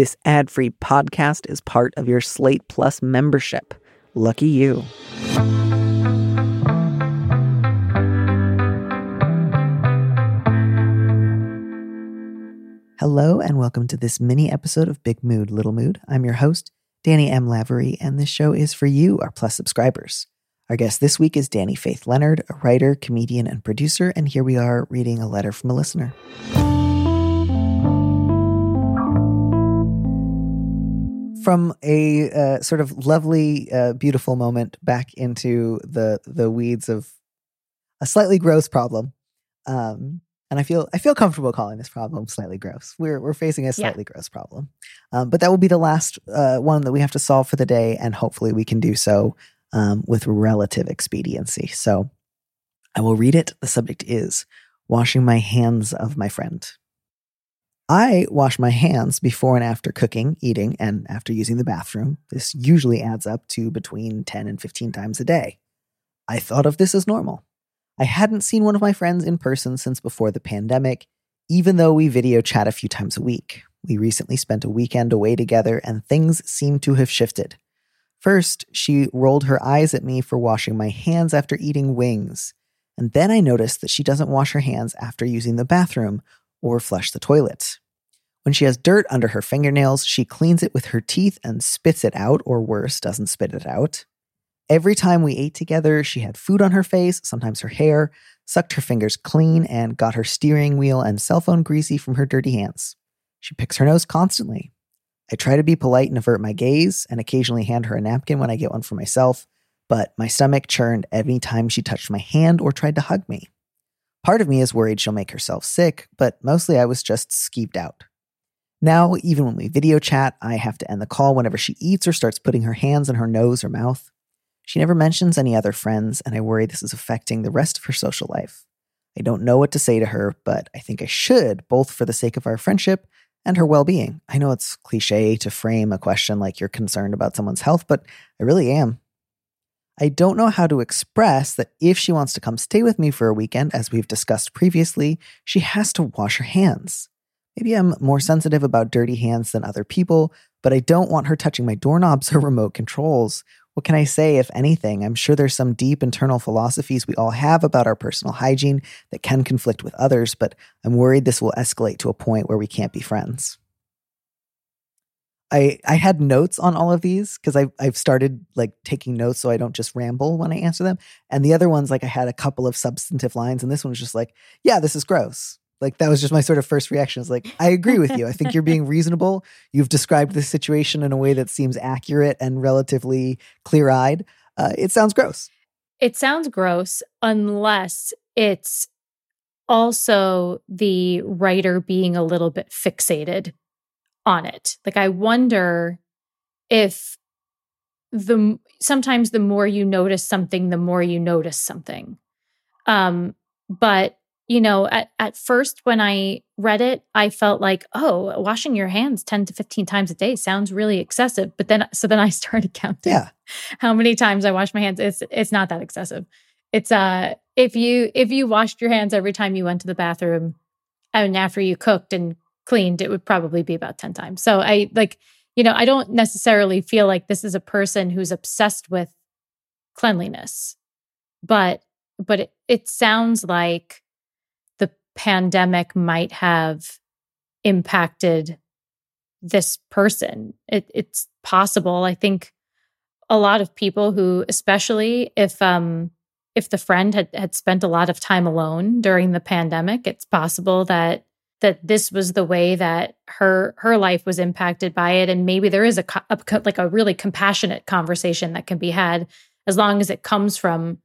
This ad free podcast is part of your Slate Plus membership. Lucky you. Hello, and welcome to this mini episode of Big Mood, Little Mood. I'm your host, Danny M. Lavery, and this show is for you, our Plus subscribers. Our guest this week is Dani Faith Leonard, a writer, comedian, and producer, and here we are reading a letter from a listener. From a uh, sort of lovely, uh, beautiful moment back into the the weeds of a slightly gross problem. Um, and I feel I feel comfortable calling this problem slightly gross. We're we're facing a slightly yeah. gross problem, um, but that will be the last uh, one that we have to solve for the day, and hopefully we can do so um, with relative expediency. So I will read it. The subject is washing my hands of my friend. I wash my hands before and after cooking, eating, and after using the bathroom. This usually adds up to between 10 and 15 times a day. I thought of this as normal. I hadn't seen one of my friends in person since before the pandemic, even though we video chat a few times a week. We recently spent a weekend away together and things seem to have shifted. First, she rolled her eyes at me for washing my hands after eating wings. And then I noticed that she doesn't wash her hands after using the bathroom or flush the toilet. When she has dirt under her fingernails, she cleans it with her teeth and spits it out, or worse, doesn't spit it out. Every time we ate together, she had food on her face, sometimes her hair, sucked her fingers clean, and got her steering wheel and cell phone greasy from her dirty hands. She picks her nose constantly. I try to be polite and avert my gaze, and occasionally hand her a napkin when I get one for myself, but my stomach churned every time she touched my hand or tried to hug me. Part of me is worried she'll make herself sick, but mostly I was just skeeved out. Now, even when we video chat, I have to end the call whenever she eats or starts putting her hands in her nose or mouth. She never mentions any other friends, and I worry this is affecting the rest of her social life. I don't know what to say to her, but I think I should, both for the sake of our friendship and her well being. I know it's cliche to frame a question like you're concerned about someone's health, but I really am. I don't know how to express that if she wants to come stay with me for a weekend, as we've discussed previously, she has to wash her hands. Maybe I'm more sensitive about dirty hands than other people, but I don't want her touching my doorknobs or remote controls what can I say, if anything? I'm sure there's some deep internal philosophies we all have about our personal hygiene that can conflict with others, but I'm worried this will escalate to a point where we can't be friends. I I had notes on all of these because I've I've started like taking notes so I don't just ramble when I answer them. And the other ones, like I had a couple of substantive lines, and this one was just like, yeah, this is gross. Like that was just my sort of first reaction. Is like, I agree with you. I think you're being reasonable. You've described the situation in a way that seems accurate and relatively clear eyed. Uh, it sounds gross. It sounds gross unless it's also the writer being a little bit fixated on it. Like I wonder if the sometimes the more you notice something, the more you notice something. Um, but you know, at, at first when I read it, I felt like, oh, washing your hands 10 to 15 times a day sounds really excessive. But then, so then I started counting yeah. how many times I wash my hands. It's, it's not that excessive. It's, uh, if you, if you washed your hands every time you went to the bathroom and after you cooked and cleaned, it would probably be about 10 times. So I like, you know, I don't necessarily feel like this is a person who's obsessed with cleanliness, but, but it, it sounds like, the pandemic might have impacted this person. It, it's possible. I think a lot of people who, especially if um, if the friend had had spent a lot of time alone during the pandemic, it's possible that that this was the way that her her life was impacted by it, and maybe there is a, a like a really compassionate conversation that can be had as long as it comes from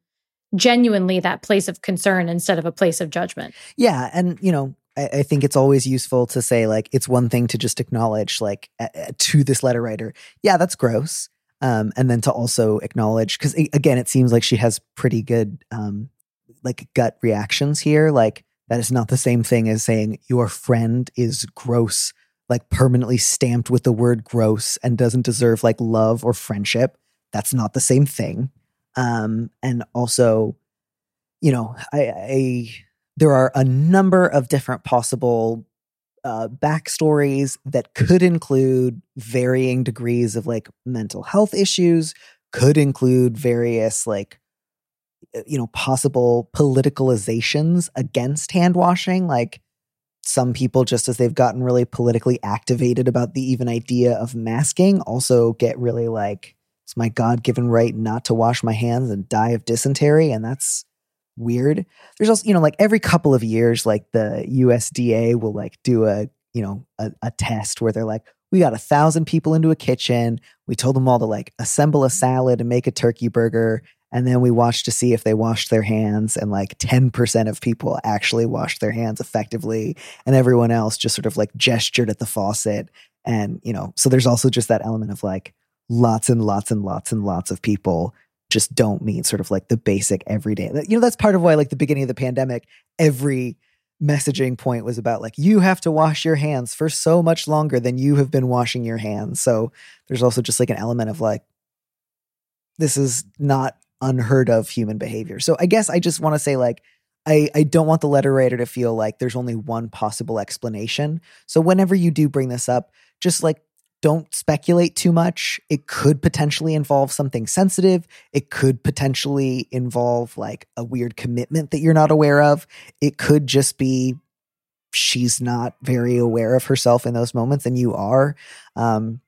genuinely that place of concern instead of a place of judgment. Yeah. And, you know, I, I think it's always useful to say, like, it's one thing to just acknowledge, like, uh, to this letter writer, yeah, that's gross. Um, and then to also acknowledge, because again, it seems like she has pretty good, um, like, gut reactions here. Like, that is not the same thing as saying your friend is gross, like permanently stamped with the word gross and doesn't deserve like love or friendship. That's not the same thing. Um, and also, you know, I, I there are a number of different possible uh, backstories that could include varying degrees of like mental health issues, could include various like Uh, you know possible politicalizations against hand washing like some people just as they've gotten really politically activated about the even idea of masking also get really like it's my god-given right not to wash my hands and die of dysentery and that's weird. There's also, you know, like every couple of years, like the USDA will like do a, you know, a, a test where they're like, we got a thousand people into a kitchen. We told them all to like assemble a salad and make a turkey burger. And then we watched to see if they washed their hands. And like 10% of people actually washed their hands effectively. And everyone else just sort of like gestured at the faucet. And, you know, so there's also just that element of like lots and lots and lots and lots of people just don't mean sort of like the basic everyday. You know, that's part of why, like, the beginning of the pandemic, every messaging point was about like, you have to wash your hands for so much longer than you have been washing your hands. So there's also just like an element of like, this is not unheard of human behavior. So I guess I just want to say, like, I, I don't want the letter writer to feel like there's only one possible explanation. So whenever you do bring this up, just like don't speculate too much. It could potentially involve something sensitive. It could potentially involve like a weird commitment that you're not aware of. It could just be she's not very aware of herself in those moments and you are. Um,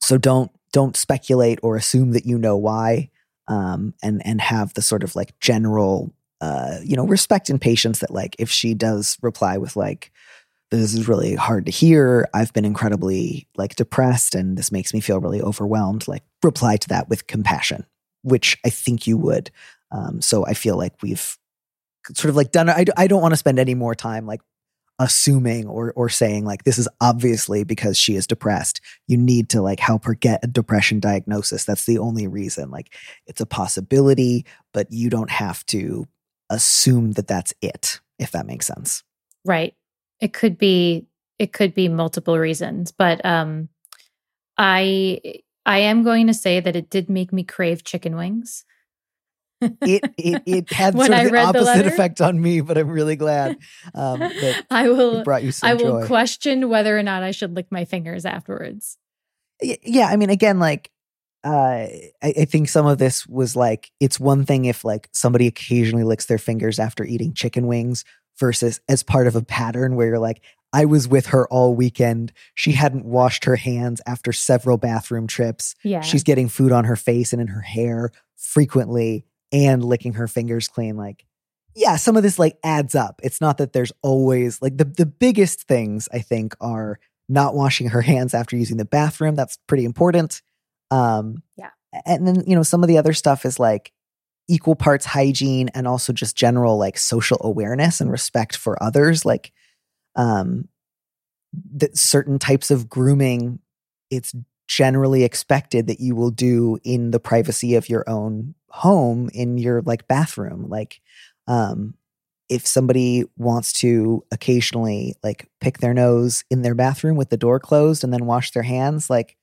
so don't don't speculate or assume that you know why um, and and have the sort of like general uh, you know respect and patience that like if she does reply with like this is really hard to hear. I've been incredibly like depressed and this makes me feel really overwhelmed. Like reply to that with compassion, which I think you would. Um, so I feel like we've sort of like done. I, I don't want to spend any more time like assuming or or saying like this is obviously because she is depressed. You need to like help her get a depression diagnosis. That's the only reason. Like it's a possibility, but you don't have to assume that that's it. If that makes sense. Right it could be it could be multiple reasons, but um I I am going to say that it did make me crave chicken wings. It, it it had sort of the opposite effect on me, but I'm really glad um, that I will brought you some I will joy. question whether or not I should lick my fingers afterwards. Yeah, I mean, again, like uh, I, I, think some of this was like it's one thing if like somebody occasionally licks their fingers after eating chicken wings versus as part of a pattern where you're like, I was with her all weekend. She hadn't washed her hands after several bathroom trips. Yeah. She's getting food on her face and in her hair frequently and licking her fingers clean. Like, yeah, some of this like adds up. It's not that there's always like the, the biggest things I think are not washing her hands after using the bathroom. That's pretty important. Um, yeah. And then, you know, some of the other stuff is like equal parts hygiene and also just general like social awareness and respect for others like um that certain types of grooming it's generally expected that you will do in the privacy of your own home in your like bathroom like um if somebody wants to occasionally like pick their nose in their bathroom with the door closed and then wash their hands like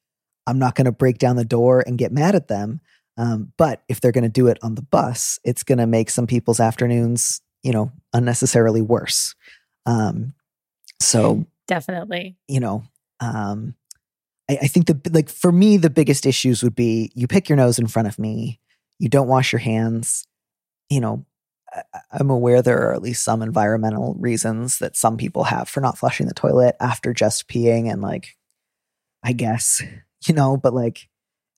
i'm not going to break down the door and get mad at them um, but if they're going to do it on the bus, it's going to make some people's afternoons, you know, unnecessarily worse. Um, so definitely, you know, um, I, I think the like for me, the biggest issues would be you pick your nose in front of me, you don't wash your hands. You know, I'm aware there are at least some environmental reasons that some people have for not flushing the toilet after just peeing, and like, I guess you know, but like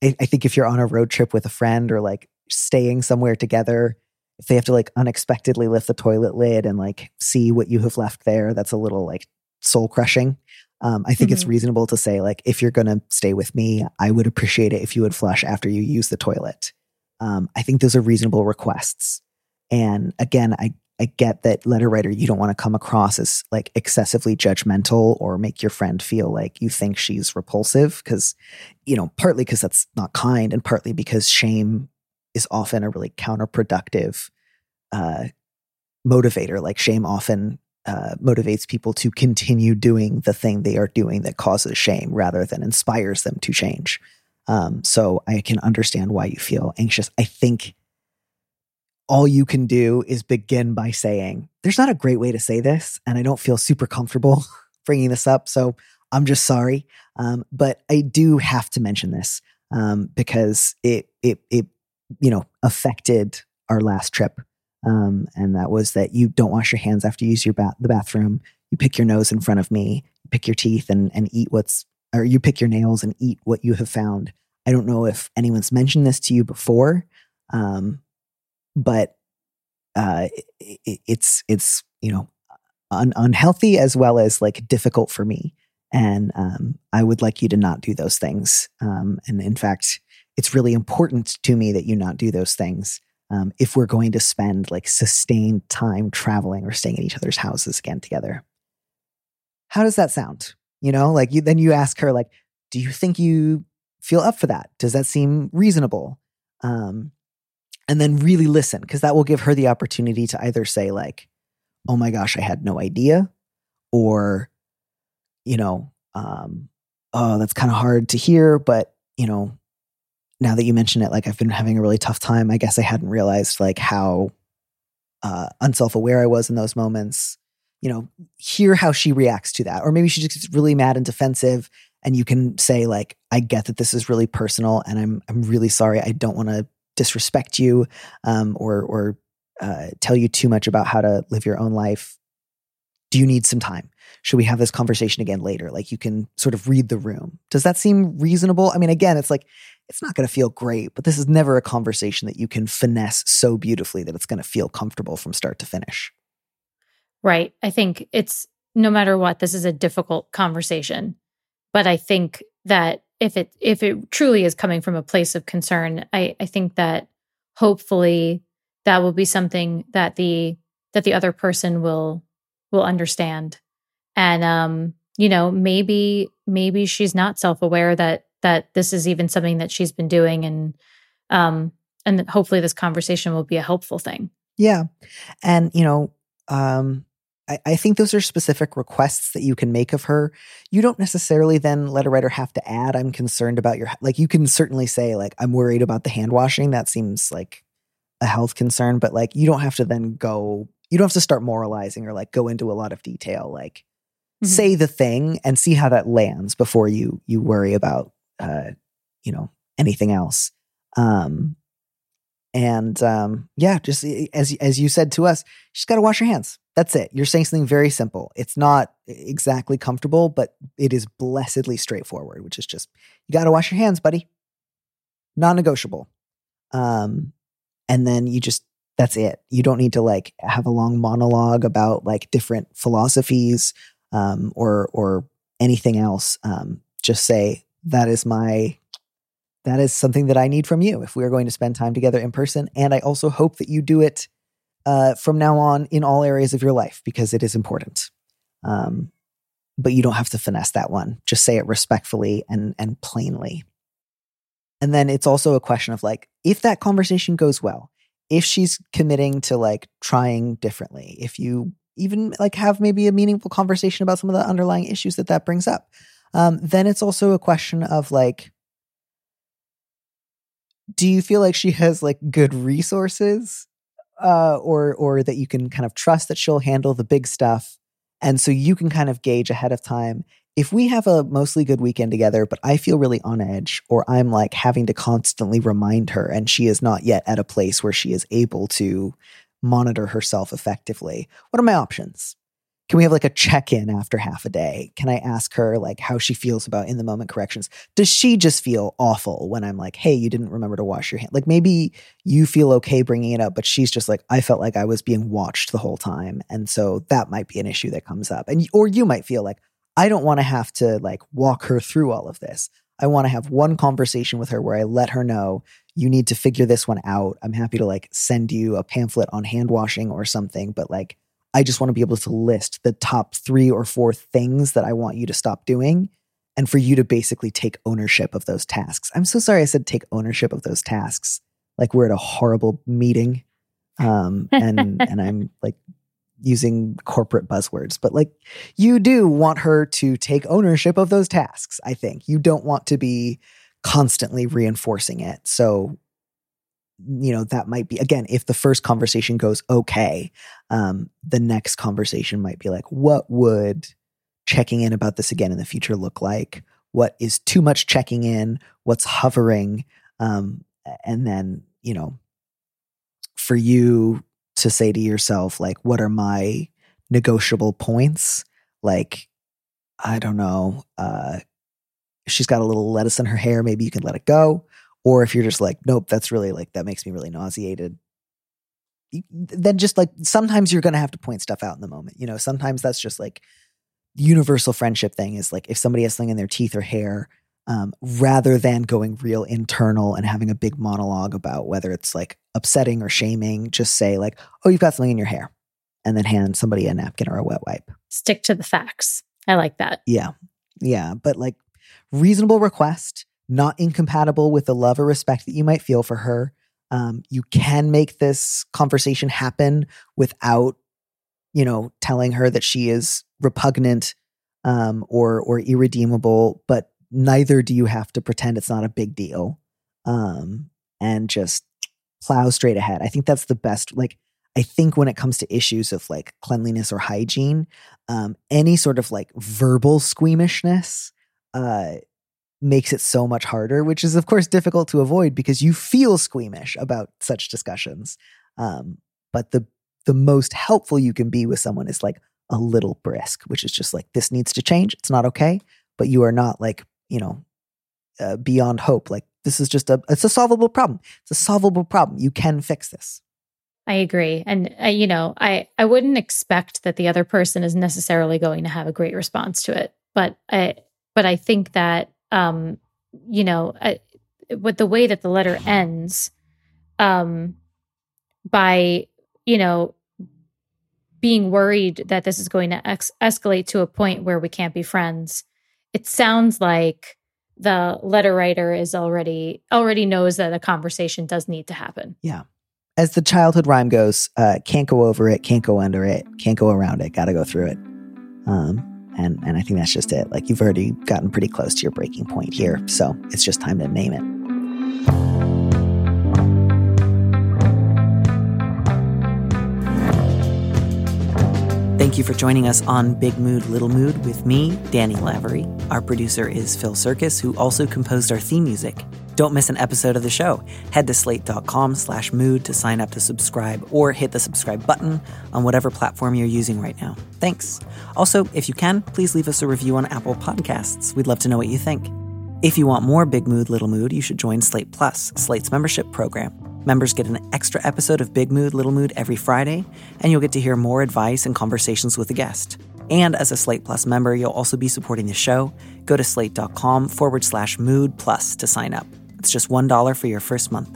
I, I think if you're on a road trip with a friend or like staying somewhere together, if they have to like unexpectedly lift the toilet lid and like see what you have left there, that's a little like soul crushing. Um, I think mm-hmm. it's reasonable to say like if you're going to stay with me, I would appreciate it if you would flush after you use the toilet. Um, I think those are reasonable requests. And again, I I get that letter writer, you don't want to come across as like excessively judgmental or make your friend feel like you think she's repulsive because, you know, partly because that's not kind and partly because shame is often a really counterproductive uh, motivator. Like shame often uh, motivates people to continue doing the thing they are doing that causes shame rather than inspires them to change. Um, so I can understand why you feel anxious. I think all you can do is begin by saying, There's not a great way to say this, and I don't feel super comfortable bringing this up. So I'm just sorry. Um, but I do have to mention this um, because it, it, it, you know, affected our last trip. Um, and that was that you don't wash your hands after you use your bath, the bathroom. You pick your nose in front of me, pick your teeth and, and eat what's, or you pick your nails and eat what you have found. I don't know if anyone's mentioned this to you before, um, but uh, it, it's it's you know un- unhealthy as well as like difficult for me, and um, I would like you to not do those things. Um, and in fact, it's really important to me that you not do those things um, if we're going to spend like sustained time traveling or staying at each other's houses again together. How does that sound? You know, like you then you ask her like, do you think you feel up for that? Does that seem reasonable? Um, and then really listen because that will give her the opportunity to either say like, "Oh my gosh, I had no idea," or, you know, um, "Oh, that's kind of hard to hear," but you know, now that you mention it, like I've been having a really tough time. I guess I hadn't realized like how uh, unself-aware I was in those moments. You know, hear how she reacts to that, or maybe she's just gets really mad and defensive, and you can say like i get that this is really personal and i'm i'm really sorry i don't want to disrespect you um, or or uh, tell you too much about how to live your own life do you need some time should we have this conversation again later? Like you can sort of read the room. Does that seem reasonable? I mean again it's like it's not going to feel great but this is never a conversation that you can finesse so beautifully that it's going to feel comfortable from start to finish. Right. I think it's no matter what this is a difficult conversation. But I think that if it if it truly is coming from a place of concern, I, I think that hopefully that will be something that the that the other person will will understand. And um, you know, maybe maybe she's not self-aware that that this is even something that she's been doing and um and hopefully this conversation will be a helpful thing. Yeah. And you know, um I, I think those are specific requests that you can make of her. You don't necessarily then let a writer have to add, I'm concerned about your, like, you can certainly say, like, I'm worried about the hand washing. That seems like a health concern, but like, you don't have to then go, you don't have to start moralizing or like go into a lot of detail. Like, mm-hmm. say the thing and see how that lands before you, you worry about, uh, you know, anything else. Um, and um, yeah, just as as you said to us, she's got to wash her hands. That's it. You're saying something very simple. It's not exactly comfortable, but it is blessedly straightforward, which is just you got to wash your hands, buddy. Non-negotiable. Um, and then you just that's it. You don't need to like have a long monologue about like different philosophies um, or or anything else. Um, just say that is my that is something that I need from you if we are going to spend time together in person. And I also hope that you do it uh, from now on in all areas of your life because it is important. Um, but you don't have to finesse that one. Just say it respectfully and and plainly. And then it's also a question of like if that conversation goes well, if she's committing to like trying differently, if you even like have maybe a meaningful conversation about some of the underlying issues that that brings up, um, then it's also a question of like do you feel like she has like good resources uh, or or that you can kind of trust that she'll handle the big stuff? And so you can kind of gauge ahead of time if we have a mostly good weekend together but i feel really on edge or i'm like having to constantly remind her and she is not yet at a place where she is able to monitor herself effectively what are my options can we have like a check in after half a day? Can I ask her like how she feels about in the moment corrections? Does she just feel awful when I'm like, hey, you didn't remember to wash your hand? Like maybe you feel okay bringing it up, but she's just like, I felt like I was being watched the whole time. And so that might be an issue that comes up. And, or you might feel like, I don't want to have to like walk her through all of this. I want to have one conversation with her where I let her know you need to figure this one out. I'm happy to like send you a pamphlet on hand washing or something, but like I just want to be able to list the top three or four things that I want you to stop doing and for you to basically take ownership of those tasks. I'm so sorry I said take ownership of those tasks. Like we're at a horrible meeting. Um, and and I'm like using corporate buzzwords, but like you do want her to take ownership of those tasks, I think. You don't want to be constantly reinforcing it. So you know that might be again if the first conversation goes okay um the next conversation might be like what would checking in about this again in the future look like? What is too much checking in? What's hovering? Um, and then, you know, for you to say to yourself, like, what are my negotiable points? Like, I don't know, uh, she's got a little lettuce in her hair, maybe you can let it go. Or if you're just like, nope, that's really like, that makes me really nauseated. Then just like, sometimes you're going to have to point stuff out in the moment. You know, sometimes that's just like, universal friendship thing is like if somebody has something in their teeth or hair, um, rather than going real internal and having a big monologue about whether it's like upsetting or shaming, just say like, "Oh, you've got something in your hair," and then hand somebody a napkin or a wet wipe. Stick to the facts. I like that. Yeah, yeah, but like reasonable request, not incompatible with the love or respect that you might feel for her. Um, you can make this conversation happen without, you know, telling her that she is repugnant um, or or irredeemable, but neither do you have to pretend it's not a big deal um, and just plow straight ahead. I think that's the best. Like, I think when it comes to issues of like cleanliness or hygiene, um, any sort of like verbal squeamishness uh, makes it so much harder, which is, of course, difficult to avoid because you feel squeamish about such discussions. Um, but the the most helpful you can be with someone is like a little brisk, which is just like this needs to change. It's not okay, but you are not like you know uh, beyond hope. Like this is just a it's a solvable problem. It's a solvable problem. You can fix this. I agree, and uh, you know, I I wouldn't expect that the other person is necessarily going to have a great response to it, but I but I think that um you know I, with the way that the letter ends, um by you know being worried that this is going to ex- escalate to a point where we can't be friends it sounds like the letter writer is already already knows that a conversation does need to happen. Yeah. As the childhood rhyme goes uh, can't go over it can't go under it can't go around it gotta go through it. Um, and and i think that's just it like you've already gotten pretty close to your breaking point here so it's just time to name it Thank you for joining us on Big Mood, Little Mood with me, Danny Lavery. Our producer is Phil Surkis, who also composed our theme music. Don't miss an episode of the show. Head to slate.com slash mood to sign up to subscribe or hit the subscribe button on whatever platform you're using right now. Thanks. Also, if you can, please leave us a review on Apple Podcasts. We'd love to know what you think. If you want more Big Mood, Little Mood, you should join Slate Plus, Slate's membership program. Members get an extra episode of Big Mood, Little Mood every Friday, and you'll get to hear more advice and conversations with a guest. And as a Slate Plus member, you'll also be supporting the show. Go to slate.com forward slash mood plus to sign up. It's just $1 for your first month.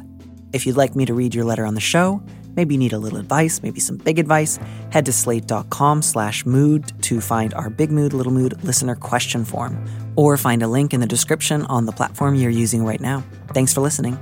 If you'd like me to read your letter on the show, maybe you need a little advice, maybe some big advice, head to slate.com slash mood to find our Big Mood, Little Mood listener question form, or find a link in the description on the platform you're using right now. Thanks for listening.